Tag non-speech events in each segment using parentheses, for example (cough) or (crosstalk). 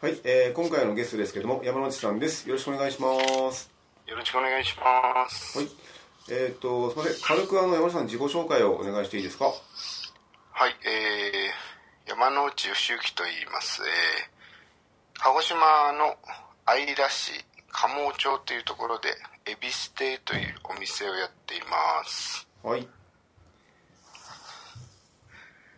はい、えー、今回のゲストですけども山内さんです。よろしくお願いします。よろしくお願いします。はいえっ、ー、とすみません。軽くあの山内さん自己紹介をお願いしていいですか？はいえー、山内義行と言います、えー、鹿児島の姶良市蒲生町というところで恵比寿亭というお店をやっています。はい。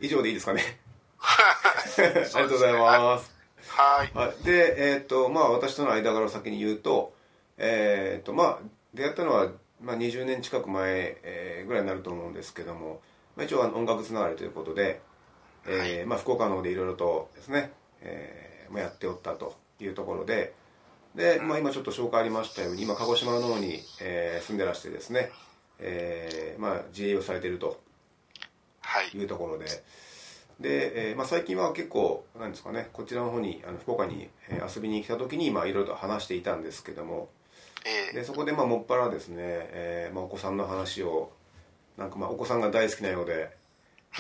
以上でいいですかね。(laughs) (laughs) ありがとうございますはい。はい、で、えっ、ー、と、まあ、私との間柄を先に言うと、えっ、ー、と、まあ、出会ったのは、まあ、20年近く前、えー、ぐらいになると思うんですけども、まあ、一応音楽つながりということで、えー、はい、まあ、福岡の方でいろいろとですね、えーまあ、やっておったというところで、で、まあ、今ちょっと紹介ありましたように、今、鹿児島の方に、えー、住んでらしてですね、えー、まあ、自営をされているとい。うところで、はいで、えーまあ、最近は結構なんですかねこちらの方にあの福岡に、えー、遊びに来た時にいろいろと話していたんですけども、えー、でそこでまあもっぱらですね、えーまあ、お子さんの話をなんかまあお子さんが大好きなようで、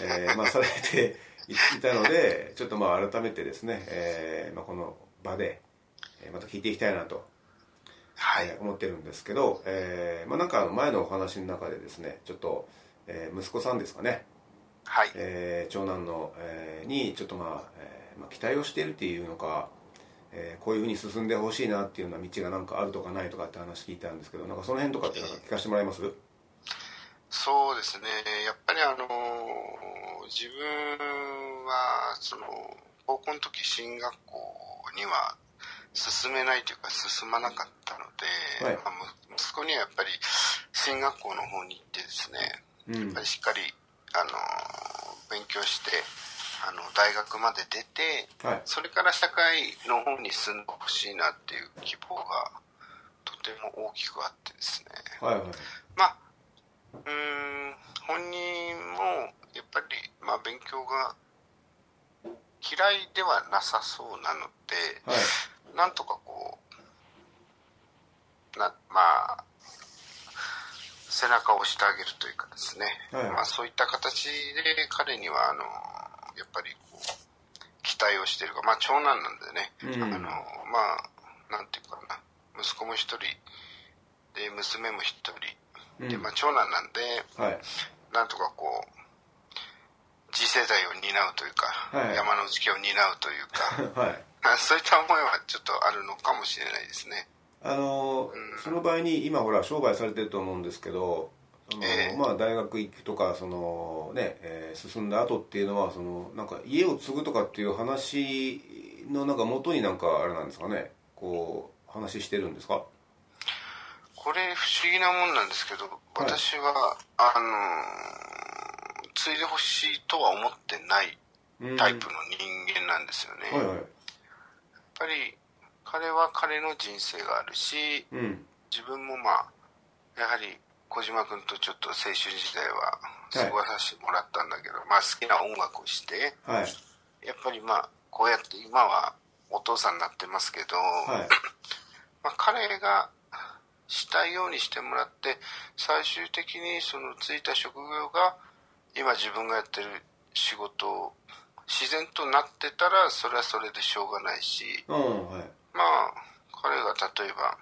えーまあ、されて (laughs) いたのでちょっとまあ改めてですね、えーまあ、この場でまた聞いていきたいなと、はい。えー、思ってるんですけど、えーまあ、なんかあの前のお話の中でですねちょっと、えー、息子さんですかねはい。えー、長男の、えー、にちょっとまあ、えーまあ、期待をしているっていうのか、えー、こういうふうに進んでほしいなっていうような道がなんかあるとかないとかって話聞いたんですけどなんかその辺とかってなんか聞かせてもらえます？そうですね。やっぱりあのー、自分はその高校の時進学校には進めないというか進まなかったので、はい。まあ、息子にはやっぱり進学校の方に行ってですね、うん。やっぱりしっかりあの勉強してあの大学まで出て、はい。それから社会の方に進んでほしいなっていう希望がとても大きくあってですね。はいはい。まあうーん本人もやっぱり、まあ、勉強が嫌いではなさそうなので、はい。なんとかこうなまあ背中を押してあげるというかですね、はい。まあ、そういった形で彼にはあのやっぱりこう期待をしているか、まあ、長男なんでね、うん。あのまあなんていうかな。息子も一人で娘も一人。で、うん。まあ、長男なんではい。なんとかこう次世代を担うというか、はい。山の内家を担うというか。(laughs) はい。まあそういった思いはちょっとあるのかもしれないですね。あのその場合に今ほら商売されてると思うんですけどその、ええ。まあ、大学行くとかその、ねえー進んだ後っていうのはそのなんか家を継ぐとかっていう話のなんか元になんかあれなんですかね？こう話してるんですか？これ不思議なもんなんですけど、私は、あのー継いでほしいとは思ってないうん。タイプの人間なんですよね。はいはい。やっぱり彼は彼の人生があるし、うん。自分もまあ、やはり小島君とちょっと青春時代は過ごさせてもらったんだけど、まあ好きな音楽をして、はい。やっぱりまあ、こうやって今はお父さんになってますけど、はい。まあ、彼がしたいようにしてもらって最終的にそのついた職業が今自分がやってる仕事を自然となってたらそれはそれでしょうがないしうんはいまあ彼が例えば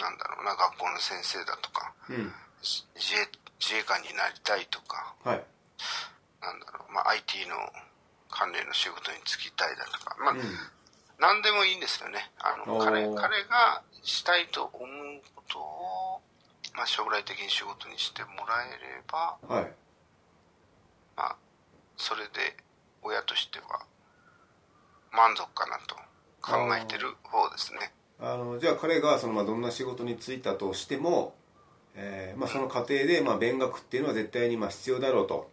なんだろうな学校の先生だとかうん。自衛自衛官になりたいとかはい。なんだろう、まあ、IT の関連の仕事に就きたいだとか、まあうん。何でもいいんですよね。あの彼彼がしたいと思うことを、まあ、将来的に仕事にしてもらえれば、はい。まあ、それで親としては満足かなと考えてる方ですね。あのじゃあ彼がその、まあ、どんな仕事に就いたとしても、えーまあ、その過程で、まあ、勉学っていうのは絶対にまあ必要だろうと。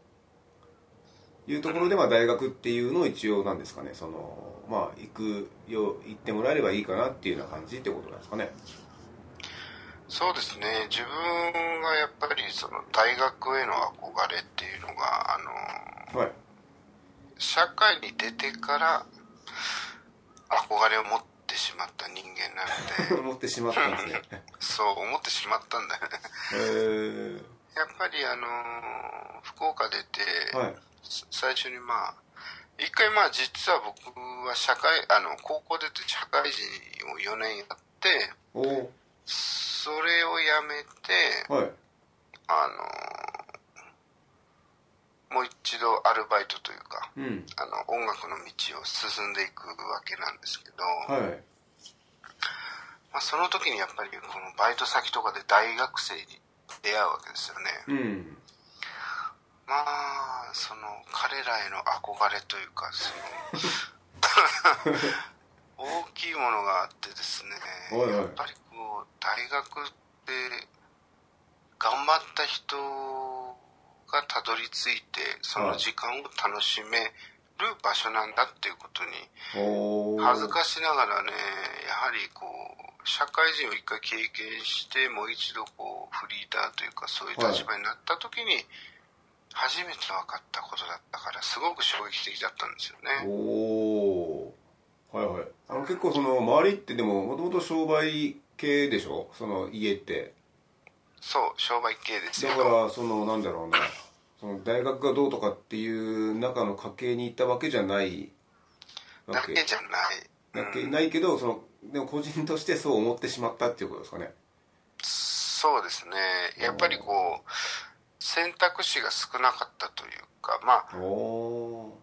いいうところで、まあ、大学っていうのを一応なんですかね。そのまあ行くよ行ってもらえればいいかなっていうような感じってことなんですかね。そうですね。自分がやっぱりその大学への憧れっていうのがあの、はい。社会に出てから憧れを持ってしまった人間なので。(laughs) 思ってしまったんですね。そう思ってしまったんだよね。やっぱりあの福岡出て、はい。最初にまあ一回まあ実は僕は社会あの高校出て社会人を4年やってそれをやめてはい。あのもう一度アルバイトというかうん。あの音楽の道を進んでいくわけなんですけど、はい。まあ、その時にやっぱりこのバイト先とかで大学生に出会うわけですよね。うん。まあその彼らへの憧れというかその (laughs) 大きいものがあってですねやっぱりこう大学って頑張った人がたどり着いてその時間を楽しめる場所なんだっていうことに恥ずかしながらねやはりこう社会人を一回経験してもう一度こうフリーターというかそういう立場になった時に初めて分かったことだったからすごく衝撃的だったんですよね。はいはい。あの結構その周りってでももともと商売系でしょ？その家ってそう商売系ですだよからそのなんだろうな。その大学がどうとかっていう中の家系に行ったわけじゃないわけ。だけじゃない、だけうん。ないけどそのでも個人としてそう思ってしまったっていうことですかね。そうですね。やっぱりこう選択肢が少なかったというかまあお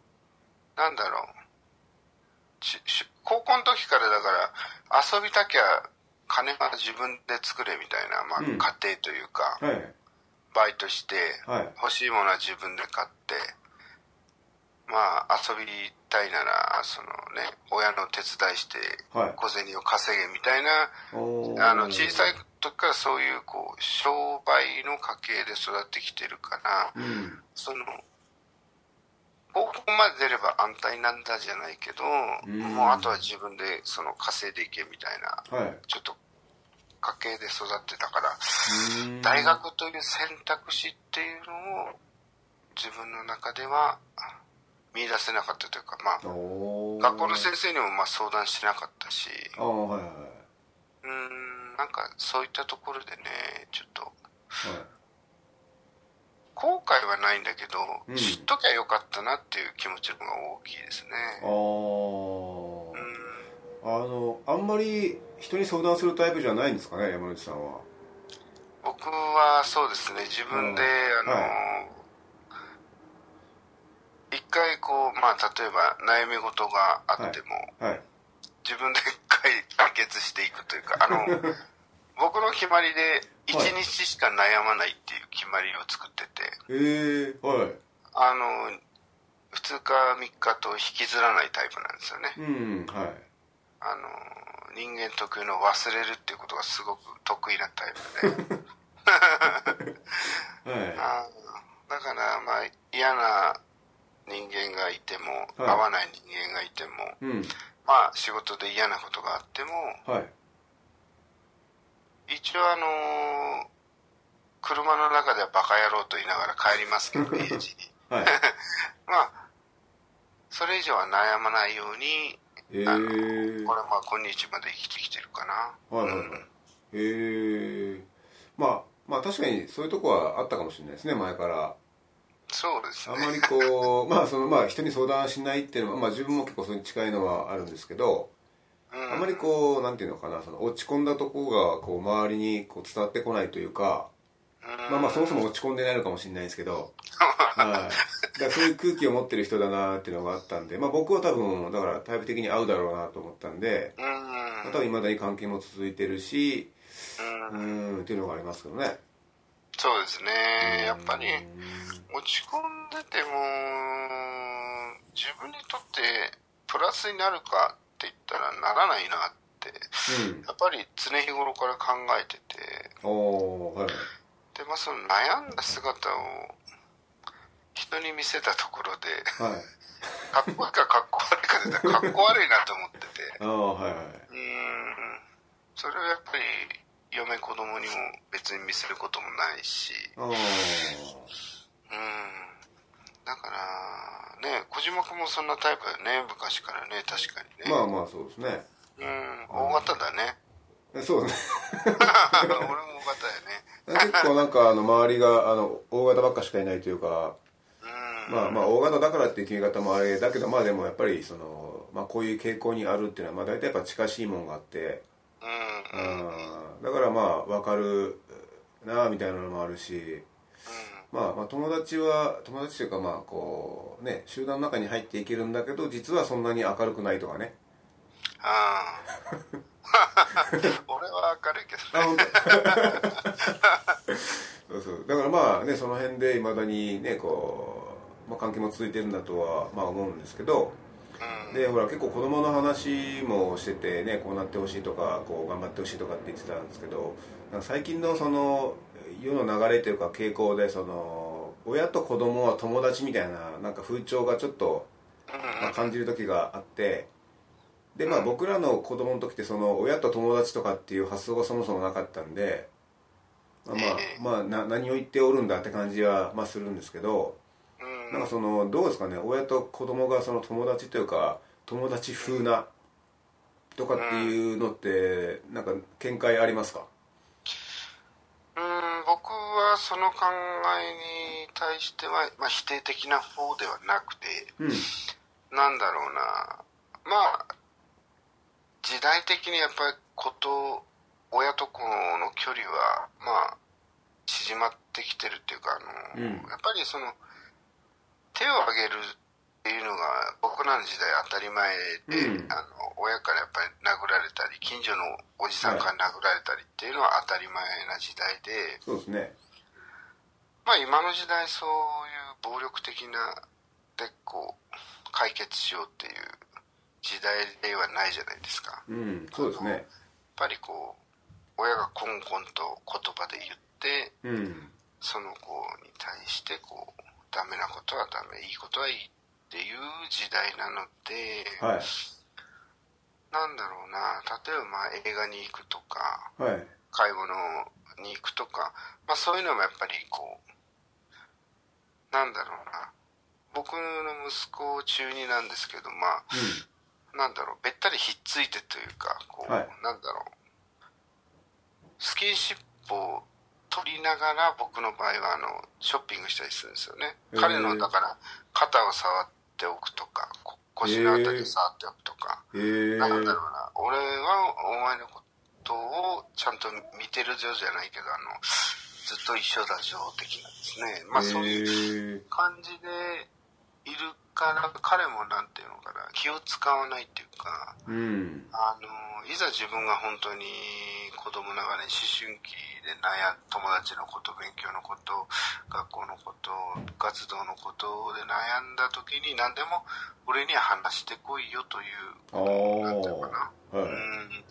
なんだろう。高校の時からだから遊びたきゃ金は自分で作れみたいな、まあ、うん。家庭というか、ーはい。バイトしてはい。欲しいものは自分で買ってまあ遊びたいならそのね親の手伝いしてはい。小銭を稼げみたいなおー。あの小さい時からそういうこう商売の家系で育ってきてるからうん。その高校まで出れば安泰なんだじゃないけどうん。もうあとは自分でその稼いでいけみたいなはい。ちょっと家系で育ってたから大学という選択肢っていうのを自分の中では見出せなかったというかまあ学校の先生にもまあ相談しなかったしはいはいうーんなんかそういったところでねちょっとはい後悔はないんだけど、うん。知っときゃよかったなっていう気持ちの方が大きいですね。あうーあのあんまり人に相談するタイプじゃないんですかね山内さんは。僕はそうですね。自分で、うん。あの、一回こうまあ例えば悩み事があっても、はい。自分で解決していくというかあの (laughs) 僕の決まりで1日しか悩まないっていう決まりを作ってて、えー、はい。あの2日3日と引きずらないタイプなんですよね。うんはい。あの人間特有の忘れるっていうことがすごく得意なタイプで。(laughs) はい。あーだからまあ嫌な人間がいても、はい。合わない人間がいてもうん。まあ仕事で嫌なことがあってもはい一応あのー車の中ではバカ野郎と言いながら帰りますけど (laughs) 家路に。はい。(laughs) まあそれ以上は悩まないようにえあのー、これまあ今日まで生きてきてるかな。はいはいはい。えー、まあまあ確かにそういうとこはあったかもしれないですね前から。そうですね。あまりこう (laughs) まあそのまあ人に相談しないっていうのはまあ自分も結構それに近いのはあるんですけどうんあまりこうなんていうのかなその落ち込んだとこがこう周りにこう伝わってこないというかうん。まあまあそもそも落ち込んでないのかもしれないですけど (laughs) はい、だからそういう空気を持ってる人だなっていうのがあったんで、まあ、僕は多分だからタイプ的に合うだろうなと思ったんで、うん。まあ、多分いまだに関係も続いてるしうん。っていうのがありますけどね。そうですね。やっぱりうん落ち込んでても自分にとってプラスになるかって言ったらならないなってうん。やっぱり常日頃から考えててはいで、まあ、その悩んだ姿を人に見せたところではい。かっこいいかかっこ悪いかでかっこ悪いなと思ってて。(laughs) はいはい。うん。それはやっぱり嫁子供にも別に見せることもないし。うんだからね小島君もそんなタイプだよね。昔からね。確かにね。まあまあそうですね。うん。大型だね。そうですね。(laughs) 俺も大型やね。(laughs) 結構なんかあの周りがあの大型ばっかしかいないというかうん。まあまあ大型だからっていう決め方もあれだけどまあでもやっぱりその、まあ、こういう傾向にあるっていうのはまあ大体やっぱ近しいもんがあって。うん。だからまあ分かるなあみたいなのもあるしまあ、まあ友達は友達というかまあこうね集団の中に入っていけるんだけど実はそんなに明るくないとかね。ああ。(laughs) 俺は明るいけどあね (laughs) そうそう。だからまあねその辺でいまだにねこう、まあ、関係も続いてるんだとはまあ思うんですけどうん。でほら結構子供の話もしててねこうなってほしいとかこう頑張ってほしいとかって言ってたんですけど最近のその世の流れというか傾向でその親と子供は友達みたいななんか風潮がちょっと、まあ、感じる時があってでまあ僕らの子供の時ってその親と友達とかっていう発想がそもそもなかったんでまあまあ、まあ、な何を言っておるんだって感じは、まあ、するんですけどうん。なんかそのどうですかね親と子供がその友達というか友達風なとかっていうのってなんか見解ありますか？うん。僕はその考えに対しては、まあ、否定的な方ではなくてうん。なんだろうな。まあ時代的にやっぱり子と親と子の距離はまあ縮まってきてるっていうかあの、うん。やっぱりその手を挙げるっていうのが僕らの時代当たり前で、うん。あの親からやっぱり殴られたり近所のおじさんから殴られたりっていうのは当たり前な時代で、そうですねまあ今の時代そういう暴力的なでこう解決しようっていう時代ではないじゃないですか。やっうんそうですね。ぱりこう親がコンコンと言葉で言ってうん。その子に対してこうダメなことはダメいいことはいいっていう時代なので、はい。なんだろうな例えばまあ映画に行くとかはい。買い物に行くとか、まあ、そういうのもやっぱりこうなんだろうな。僕の息子中2なんですけどまあなんだろう。べったりひっついてというかこう、はい。なんだろう。スキンシップを取りながら僕の場合はあのショッピングしたりするんですよね。へー。彼のだから肩を触っておくとかこ腰のあたりを触っておくとか、へえなんだろうな、俺はお前のことをちゃんと見てるぞじゃないけど、あの、ずっと一緒だぞ的なですね。まあそういう感じでいるから、彼もなんていうのかな、気を使わないっていうか、うん。あの、いざ自分が本当に子供ながらに思春期で悩ん、友達のこと、勉強のこと、学校のこと、部活動のことで悩んだ時に何でも俺には話してこいよというあなんていうかな、あはい。うん。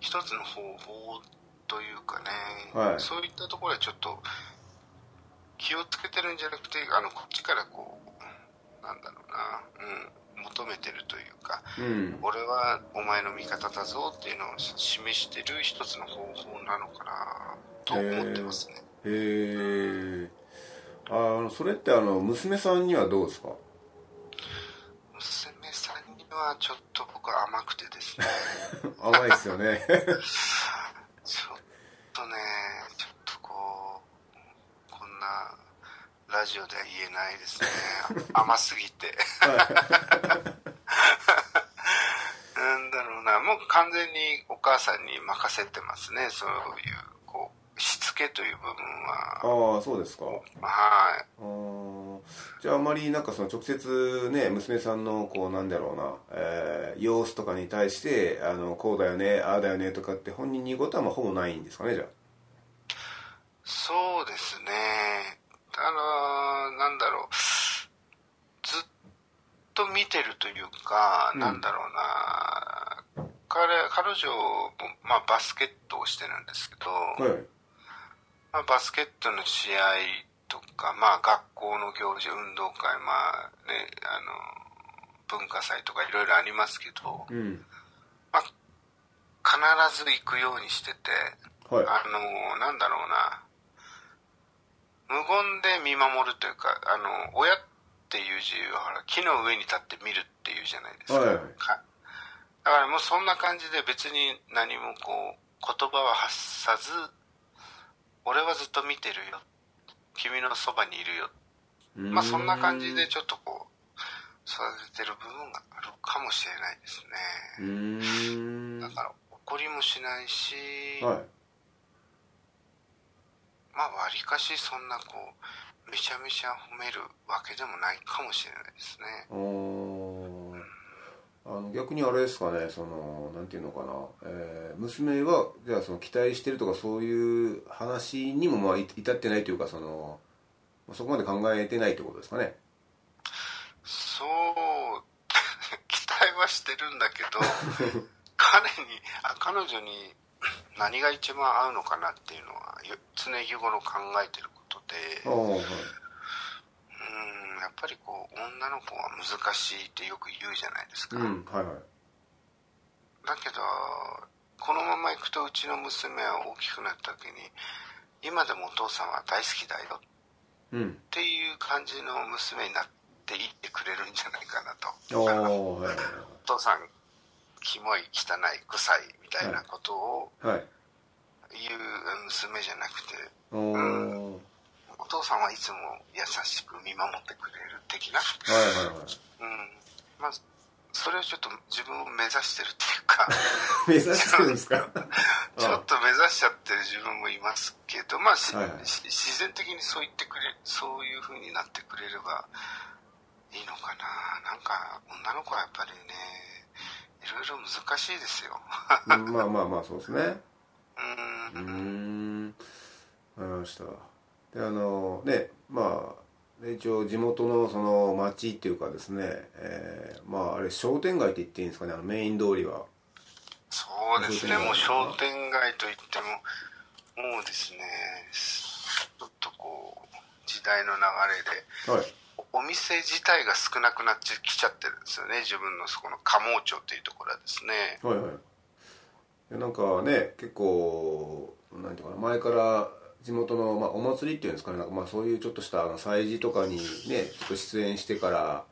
一つの方法というかね、はい。そういったところはちょっと気をつけてるんじゃなくてあのこっちからこうなんだろうな、うん、求めてるというかうん。俺はお前の味方だぞっていうのを示してる一つの方法なのかなと思ってますね。へえあのそれってあの娘さんにはどうですか？娘さんにはちょっと僕は甘くてですね。(laughs) 甘いですよね (laughs) ちょっとね、ちょっとこう、こんなラジオでは言えないですね。(laughs) 甘すぎて。なんだろうな、もう完全にお母さんに任せてますね。そういう、こう、しつけという部分は。ああそうですかはい。じゃああまりなんかその直接ね娘さんのこうなんだろうな、えー様子とかに対してあのこうだよねああだよねとかって本人に言うことはまあほぼないんですかねじゃそうですね。あの、なんだろう。ずっと見てるというか、うん。なんだろうな。彼、彼女も、まあ、バスケットをしてるんですけど、あはい。まあ、バスケットの試合とか、まあ学校の行事、運動会、まあね、あの、文化祭とかいろいろありますけど、うん。まあ、必ず行くようにしてて、はい。あの、なんだろうな、無言で見守るというか、あの、親っていう字は木の上に立って見るっていうじゃないですか。はいだからもうそんな感じで別に何もこう、言葉は発さず、俺はずっと見てるよ。君のそばにいるよ。まあそんな感じでちょっとこう、育ててる部分があるかもしれないですね。だから怒りもしないし、はいりかしそんなこう、めちゃめちゃ褒めるわけでもないかもしれないですね。あの逆にあれですかねそのなんていうのかな、えー娘はじゃあその期待してるとかそういう話にもまあい至ってないというかそのそこまで考えてないってことですかね。そう、(laughs) 期待はしてるんだけど、彼に、あ彼女に何が一番合うのかなっていうのはよ常日頃考えてることで、はい。うん、やっぱりこう、女の子は難しいってよく言うじゃないですか。うんはいはい。だけど、このまま行くとうちの娘は大きくなった時に、今でもお父さんは大好きだよ。うん。っていう感じの娘になっていってくれるんじゃないかなと。お父さん、キモい、汚い、臭いみたいなことをはい。はい。言う娘じゃなくて、おー。お父さんはいつも優しく見守ってくれる的な？はいはいはい。うん。まあ、それをちょっと自分を目指してるっていうか、(laughs) 目指してるんですか？(laughs) ちょっと目指しちゃってる自分もいますけど、まあ、しはいはい。し自然的にそう言ってくれ、そういう風になってくれればいいのかな。なんか、女の子はやっぱりね、いろいろ難しいですよ。うんまあまあまあそうですね。うん。うーん。わかりました。であのねまあで一応地元のその町っていうかですね、えーまああれ商店街って言っていいんですかねあのメイン通りは。そうですね、もう商店街といっても、もうですね、ちょっとこう、時代の流れで、はいおお店自体が少なくなってきちゃってるんですよね、自分のそこの鴨町っていうところはですね。はいはい。でなんかね結構なんていうかな前から地元の、まあ、お祭りっていうんですかね。なんかまあそういうちょっとしたあの祭事とかにねちょっと出演してから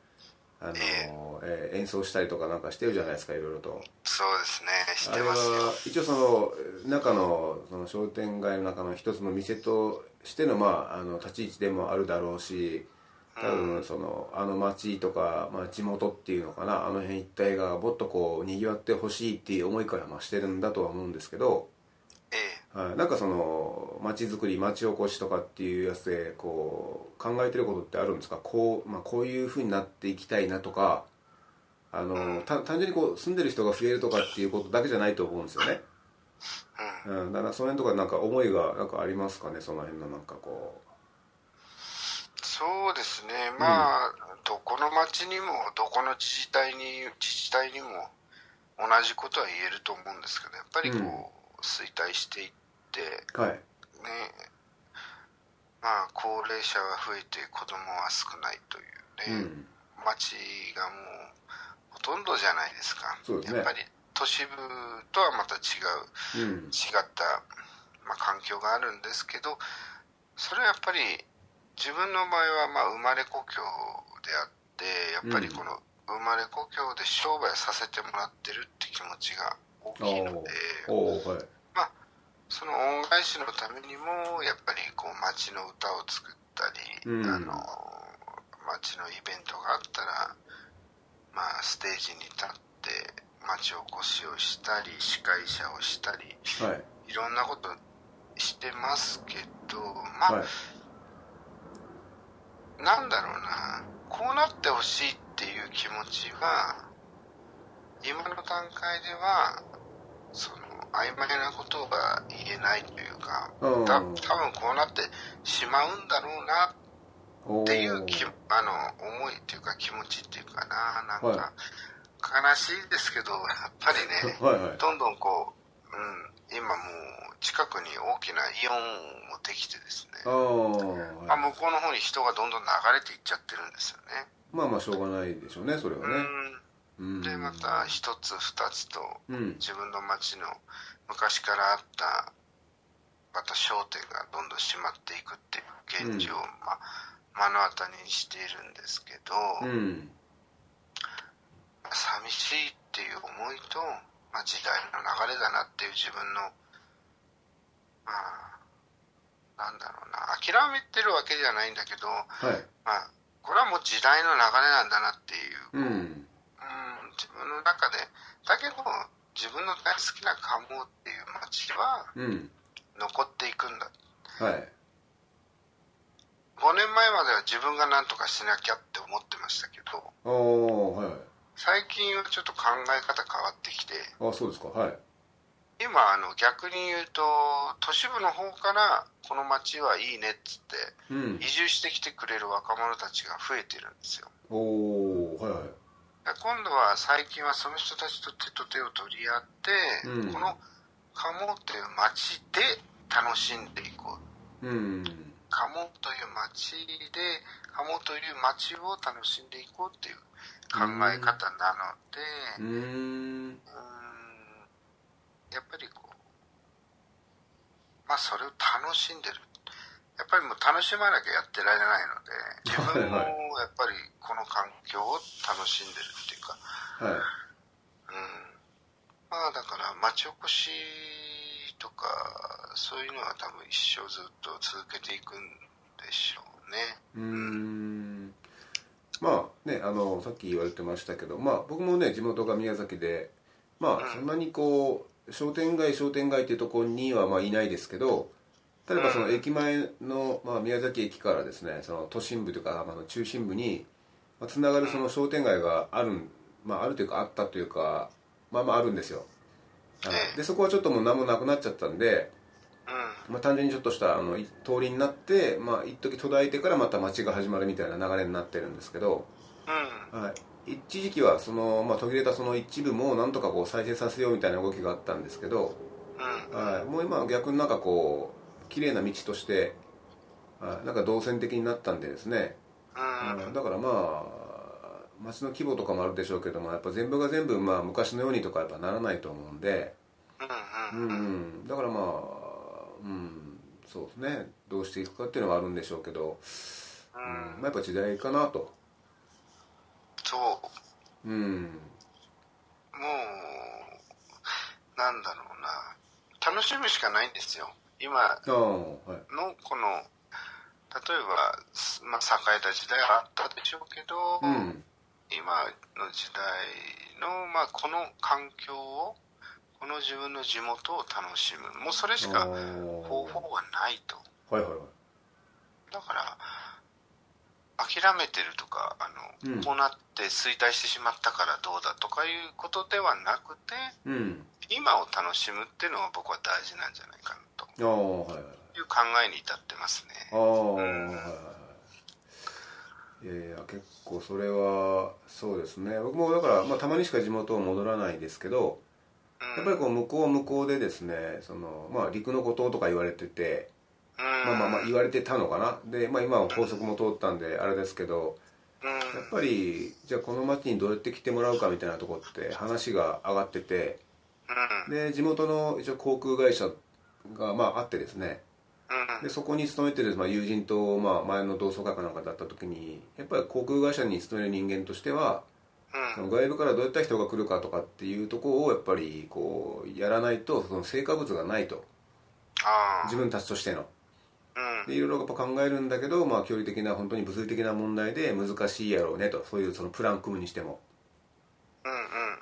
あの、えー演奏したりとかなんかしてるじゃないですかいろいろと。そうですね、知っあれはてますよ。一応その中のその商店街の中の一つの店としての,、まあ、あの立ち位置でもあるだろうし多分そのあの町とか、まあ、地元っていうのかなあの辺一帯がもっとこうにぎわってほしいっていう思いからまあしてるんだとは思うんですけど、ええ、はい、なんかその町づくり町おこしとかっていうやつでこう考えてることってあるんですか？こう,、まあ、こういうふうになっていきたいなとかあのた単純にこう住んでる人が増えるとかっていうことだけじゃないと思うんですよね。うん、だからその辺とかなんか思いがなんかありますかね？その辺のなんかこそうですね、まあ、どこの町にも、どこの自治体に、自治体にも同じことは言えると思うんですけど、やっぱりこう、うん。衰退していって、うはい。ね、まあ、高齢者が増えて子供は少ないというね、うん。町がもうほとんどじゃないですか。ね。やっぱり都市部とはまた違う、うん。違った、まあ、環境があるんですけどそれはやっぱり自分の場合はまあ生まれ故郷であってやっぱりこの生まれ故郷で商売させてもらってるって気持ちが大きいのではい。まあその恩返しのためにもやっぱりこう町の歌を作ったり、うん。あの町のイベントがあったらまあステージに立って町おこしをしたり司会者をしたりはい。いろんなことしてますけど、まあ、はいなんだろうな、こうなってほしいっていう気持ちは、今の段階では、その、曖昧なことが言えないというか、うん。た多分こうなってしまうんだろうなおっていうー。きあの思いっていうか気持ちっていうかな。なんか、は悲しいですけどやっぱりね (laughs) はいはい。どんどんこううん、近くに大きなイオンもできてですね、あまあ、あ向こうの方に人がどんどん流れていっちゃってるんですよね。まあまあしょうがないでしょうねそれはね。うん、でまた一つ二つとうん。自分の町の昔からあったまた商店がどんどん閉まっていくっていう現状を、まあ、目の当たりにしているんですけど、うん。寂しいっていう思いと、まあ、時代の流れだなっていう自分のまあなんだろうな。諦めてるわけじゃないんだけど、はい。まあ、これはもう時代の流れなんだなっていう。うん。うん。自分の中でだけど自分の大好きな鴨っていう町はうん。残っていくんだ。はい。5年前までは自分が何とかしなきゃって思ってましたけどはい。最近はちょっと考え方変わってきてあそうですか。はい今あの逆に言うと都市部の方からこの町はいいねっつってうん。移住してきてくれる若者たちが増えてるんですよ。おおはいはい。で今度は最近はその人たちと手と手を取り合って、うん。この鴨という町で楽しんでいこう。うん。鴨という町で鴨という町を楽しんでいこうっていう考え方なのでうんやっぱりこうまあそれを楽しんでる。やっぱりもう楽しまなきゃやってられないので (laughs) 自分もはいやっぱりこの環境を楽しんでるっていうか。はい。うん。まあだから町おこしとかそういうのは多分一生ずっと続けていくんでしょうね。うーん。まあねあのさっき言われてましたけどまあ僕もね地元が宮崎でまあそんなにこう商店街商店街っていうところにはまあいないですけど例えばその駅前の、まあ、宮崎駅からですねその都心部というか、まあ、中心部にまあつながるその商店街があるん、まあ、あるというかあったというかまあまああるんですよ。でそこはちょっともう何もなくなっちゃったんでうん。まあ、単純にちょっとしたあのい通りになって、まあ、一時途絶えてからまた街が始まるみたいな流れになってるんですけど、うん。はい、一時期はその、まあ、途切れたその一部もなんとかこう再生させようみたいな動きがあったんですけど、うん。はい、もう今は逆になんかこう綺麗な道として、はい、なんか動線的になったんでですね、うん。うんだからまあ街の規模とかもあるでしょうけどもやっぱ全部が全部まあ昔のようにとかやっぱならないと思うんで、ううんんうん、だからまあ、うん、そうですね。どうしていくかっていうのはあるんでしょうけど、うん。うん。まあ、やっぱ時代かなと、そう。うん、もうなんだろうな。楽しむしかないんですよ。今のこの例えば、まあ、栄えた時代はあったでしょうけど、うん。今の時代の、まあ、この環境をこの自分の地元を楽しむ。もうそれしか方法がないと。はいはいはい。だから諦めてるとかあの、うん。こうなって衰退してしまったからどうだとかいうことではなくてうん。今を楽しむっていうのが僕は大事なんじゃないかなと。はいはいい。う考えに至ってますね。ああはいはいはいい。やいや結構それはそうですね。僕もだから、まあ、たまにしか地元を戻らないですけどやっぱりこう向こうは向こうでですねその、まあ、陸の孤島とか言われてて、うんまあまあまあ言われてたのかな。で、まあ、今は高速も通ったんであれですけどうん。やっぱりじゃあこの町にどうやって来てもらうかみたいなとこって話が上がっててうん。で地元の一応航空会社がまああってですね。うん。でそこに勤めてる、まあ、友人と、まあ、前の同窓会かなんかだった時にやっぱり航空会社に勤める人間としてはその外部からどうやった人が来るかとかっていうところをやっぱりこうやらないとその成果物がないと。自分たちとしての。うんでいろいろやっぱ考えるんだけど、まあ、距離的な本当に物理的な問題で難しいやろうねと。そういうそのプラン組むにしても、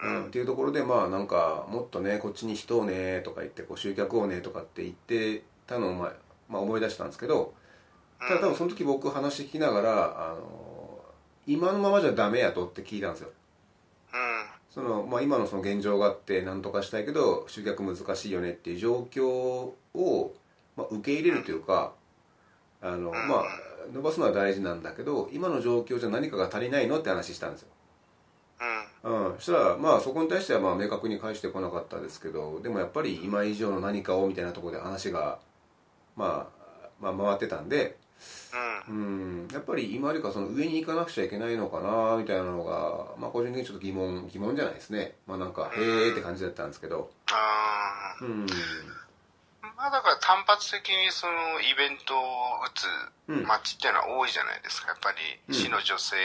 うんっていうところでまあなんかもっとねこっちに人をねとか言ってこう集客をねとかって言ってたのを、まあまあ、思い出したんですけどただ多分その時僕話聞きながらあの今のままじゃダメやとって聞いたんですよ。その、まあ、今のその現状があって何とかしたいけど集客難しいよねっていう状況を、まあ、受け入れるというかあの、まあ、伸ばすのは大事なんだけど今の状況じゃ何かが足りないのって話したんですよ。ううん、そしたらまあそこに対してはまあ明確に返してこなかったですけどでもやっぱり今以上の何かをみたいなところで話が、まあ、まあ回ってたんで、うん。うん、やっぱり今よりかその上に行かなくちゃいけないのかなみたいなのが、まあ、個人的にちょっと疑問疑問じゃないですね。まあなんかへえって感じだったんですけど。うんまあだから単発的にそのイベントを打つうん街っていうのは多いじゃないですか。やっぱうんり市の女性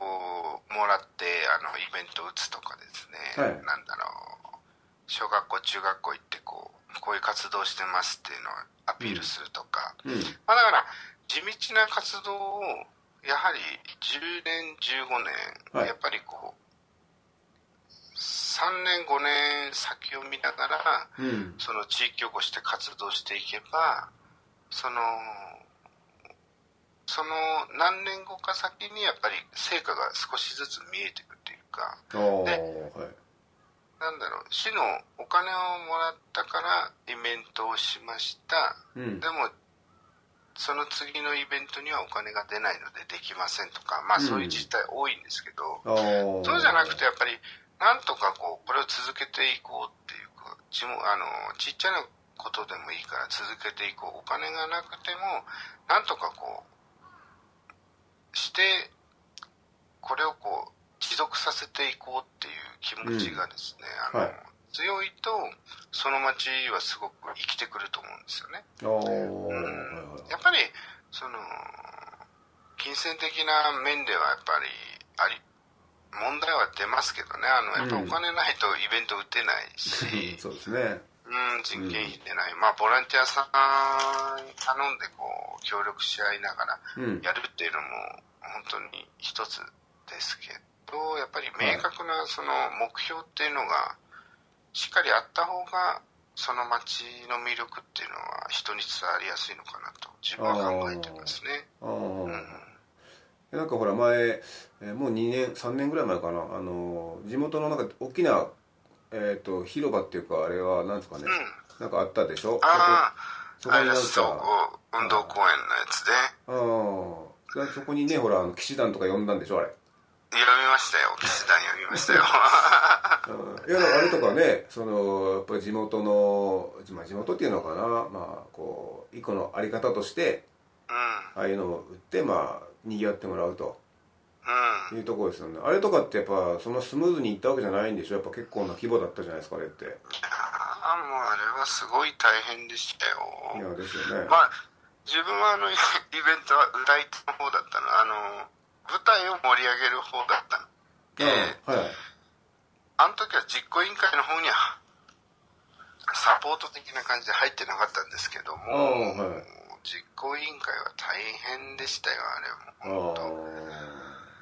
をもらってあのイベントを打つとかですね。はいなんだろう。小学校、中学校行ってこう、こういう活動してますっていうのをアピールするとか。うんまあだから地道な活動をやはり10年、15年、はいやっぱりこう、3年、5年先を見ながら、うん。その地域おこしで活動していけば、その、その何年後か先にやっぱり成果が少しずつ見えてくるというか、ああはい。なんだろう、市のお金をもらったからイベントをしました。うん。でも、その次のイベントにはお金が出ないのでできませんとか、まあうんそういう自治体多いんですけど、ああそうじゃなくてやっぱり、なんとかこう、これを続けていこうっていうか、ちもあの、ちっちゃなことでもいいから続けていこう。お金がなくても、なんとかこう、して、これをこう、持続させていこうっていう気持ちがですね、あの、はい。強いと、その街はすごく生きてくると思うんですよね。ああはいはい。やっぱり、その、金銭的な面ではやっぱり、あり、問題は出ますけどね、あの、やっぱお金ないとイベント打てないし、そうですね。うん、人件費出ない。まあ、ボランティアさんに頼んで、こう、協力し合いながらうん。やるっていうのも、本当に一つですけど、やっぱり明確なその目標っていうのが、しっかりあった方が、その街の魅力っていうのは人に伝わりやすいのかなと、自分は考えてますね。うんなんかほら前えーもう2年3年ぐらい前かな。あの地元のなんか大きなえっ、と広場っていうかあれはなんですかね、うん。なんかあったでしょ？ああ、そこになんか運動公園のやつで、ああそこにねほらあの騎士団とか呼んだんでしょ？あれ。読みましたよ、騎士団読みましたよ。(laughs) うん。いやあれとかねそのやっぱり地元の、まあ、地元っていうのかな。まあこう一個のあり方としてうん、ああいうのを売ってまあ賑わってもらうとうん。いうところですよねあれとかってやっぱそんなスムーズにいったわけじゃないんでしょ？やっぱ結構な規模だったじゃないですかあれっていいやーもうあれはすごい大変でしたよ。やですよね、まあ、自分はあの、(laughs) イベントは歌い手の方だったの。あの、舞台を盛り上げる方だったの。で、うんはいあの時は実行委員会の方には、サポート的な感じで入ってなかったんですけども、はい実行委員会は大変でしたよ、あれも。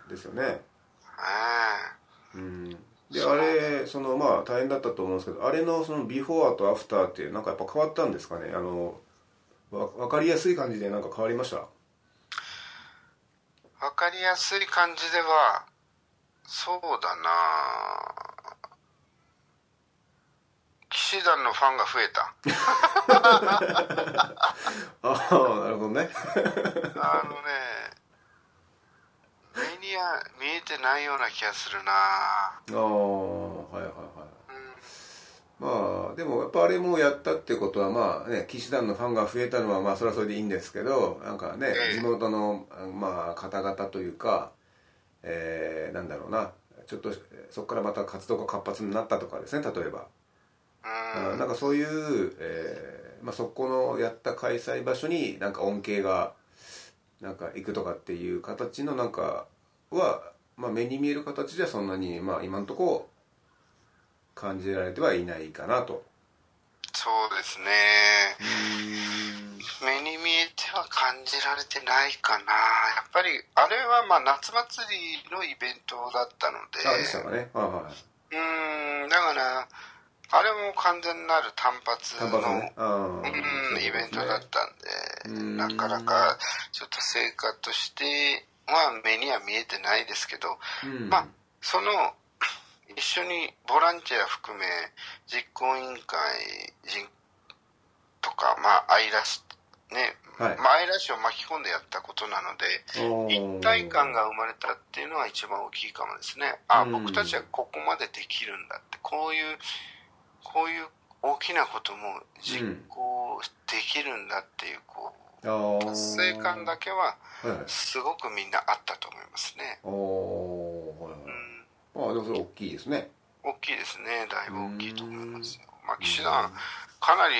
ですよね。あうん。であれそのまあ大変だったと思うんですけどあれのそのビフォーとアフターってなんかやっぱ変わったんですかね？あのわ分かりやすい感じでなんか変わりました？わかりやすい感じでは、そうだな騎士団のファンが増えた。ああなるほどね。あのね、目には見えてないような気がするな。ああはいはいはい。まあでもやっぱあれもやったってことはまあね騎士団のファンが増えたのはまあそれはそれでいいんですけどなんかねええ。地元のまあ方々というかえーなんだろうな。ちょっとそこからまた活動が活発になったとかですね例えばうん。うんなんかそういう、えーまあ、そこのやった開催場所になんか恩恵がなんか行くとかっていう形のなんかは、まあ、目に見える形じゃそんなに、まあ、今のところ感じられてはいないかなと。そうですね。目に見えては感じられてないかな。やっぱり、あれはまあ夏祭りのイベントだったので、あでしたかね。はいはい。うん、だから、あれも完全なる単発の、ね。ああうん、イベントだったんで、うん。なかなかちょっと成果としては目には見えてないですけど、うん。まあ、その、(clears throat) 一緒にボランティア含め、実行委員会人とか、まあ、アイラスね、はい。まあ、愛らしを巻き込んでやったことなので、一体感が生まれたっていうのは一番大きいかもですね。あ、うん。僕たちはここまでできるんだって、こういう、こういう大きなことも実行できるんだっていう、こう、達成感だけは、すごくみんなあったと思いますね。おーはいうん。はいあでもそれ大きいですね大きいですね。だいぶ大きいと思いますよ。まあ、うん岸田はかなり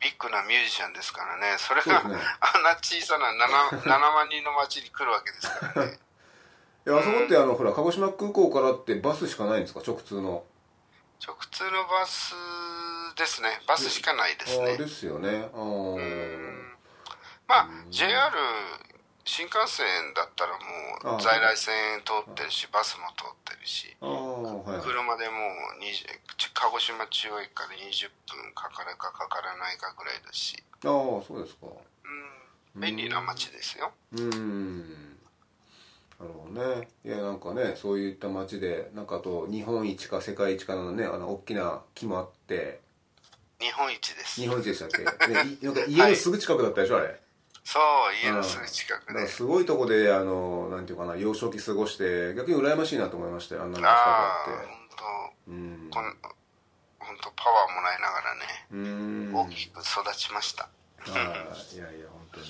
ビッグなミュージシャンですからね。それが、ねあんな小さな 7, 7 (laughs) 万人の街に来るわけですからね。(laughs) いやあそこってあのほら鹿児島空港からってバスしかないんですか？直通の直通のバスですね。バスしかないですね。ですよね。うん。まあ、JR 新幹線だったらもあう在来線通ってるし、バスも通ってるし、はいはい。車でもう20鹿児島中央駅から20分かかるかかからないかぐらいだし、ああそうですか。うん、便利な街ですよ。うーんなるほどね。いやなんかねそういった街でなんかあと日本一か世界一かのねあの大きな木もあって。日本一です。日。本一でしたっけ、(laughs) ね、いなんか家のすぐ近くだったでしょあれ。そう、家のすぐ近くで。すごいとこであのなんていうかな幼少期過ごして逆に羨ましいなと思いましたよあんなの近くあって。本うん。当、こん本当パワーもらいながらね、大きく育ちました。はい。いやいや本当に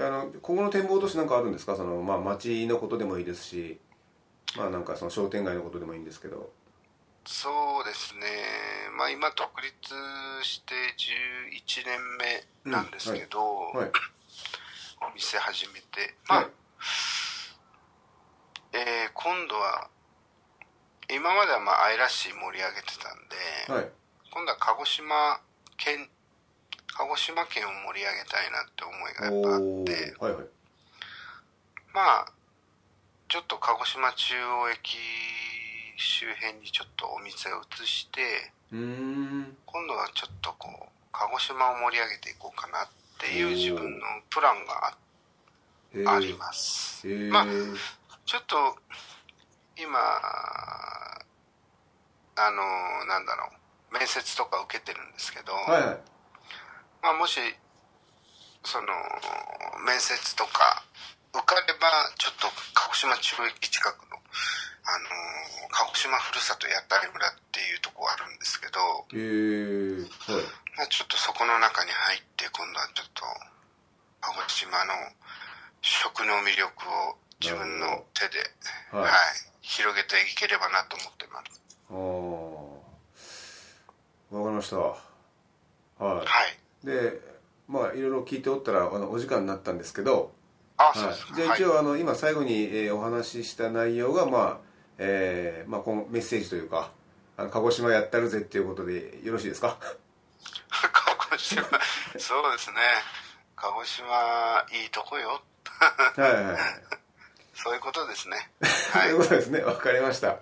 であの今後の展望として何かあるんですか？その、まあ、街のことでもいいですしまあなんかその商店街のことでもいいんですけど。そうですね、まあ、今、独立して11年目なんですけど、はい。お店始めて、まあはい。えー今度は、今まではまあ愛らしい盛り上げてたんで、はい。今度は鹿児島県、鹿児島県を盛り上げたいなって思いがやっぱあおって、ー。はいはい。まあ、ちょっと鹿児島中央駅周辺にちょっとお店を移して、うーん。今度はちょっとこう鹿児島を盛り上げていこうかなっていう自分のプランがへーああります、へー。まあちょっと今あのなんだろう面接とか受けてるんですけど、はいはいまあ、もしその面接とか受かればちょっと鹿児島中央駅近くのあの鹿児島ふるさと屋台村っていうとこあるんですけど、へーはい。まあ、ちょっとそこの中に入って今度はちょっと鹿児島の食の魅力を自分の手で、はい。はい広げていければなと思ってます。ああわかりました。ははいいでまあいろいろ聞いておったらあのお時間になったんですけど、あそうですじゃあ一応、あの今最後に、えーお話しした内容がまあえーまあ、このメッセージというかあの鹿児島やったるぜっていうことでよろしいですか？(laughs) 鹿児島。そうですね。鹿児島いいとこよ。はいはいはい。そういうことですね。と (laughs) はい。いうことですね。わかりました。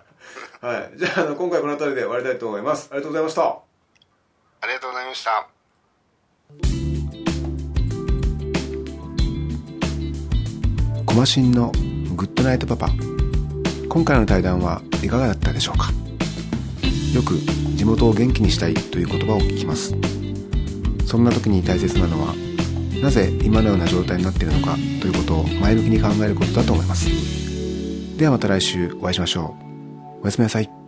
はい。じゃああの今回この辺りで終わりたいと思います。ありがとうございました。ありがとうございましたコマシンのグッドナイトパパ。今回の対談はいかがだったでしょうか？よく地元を元気にしたいという言葉を聞きます。そんな時に大切なのはなぜ今のような状態になっているのかということを前向きに考えることだと思います。ではまた来週お会いしましょう。おやすみなさい。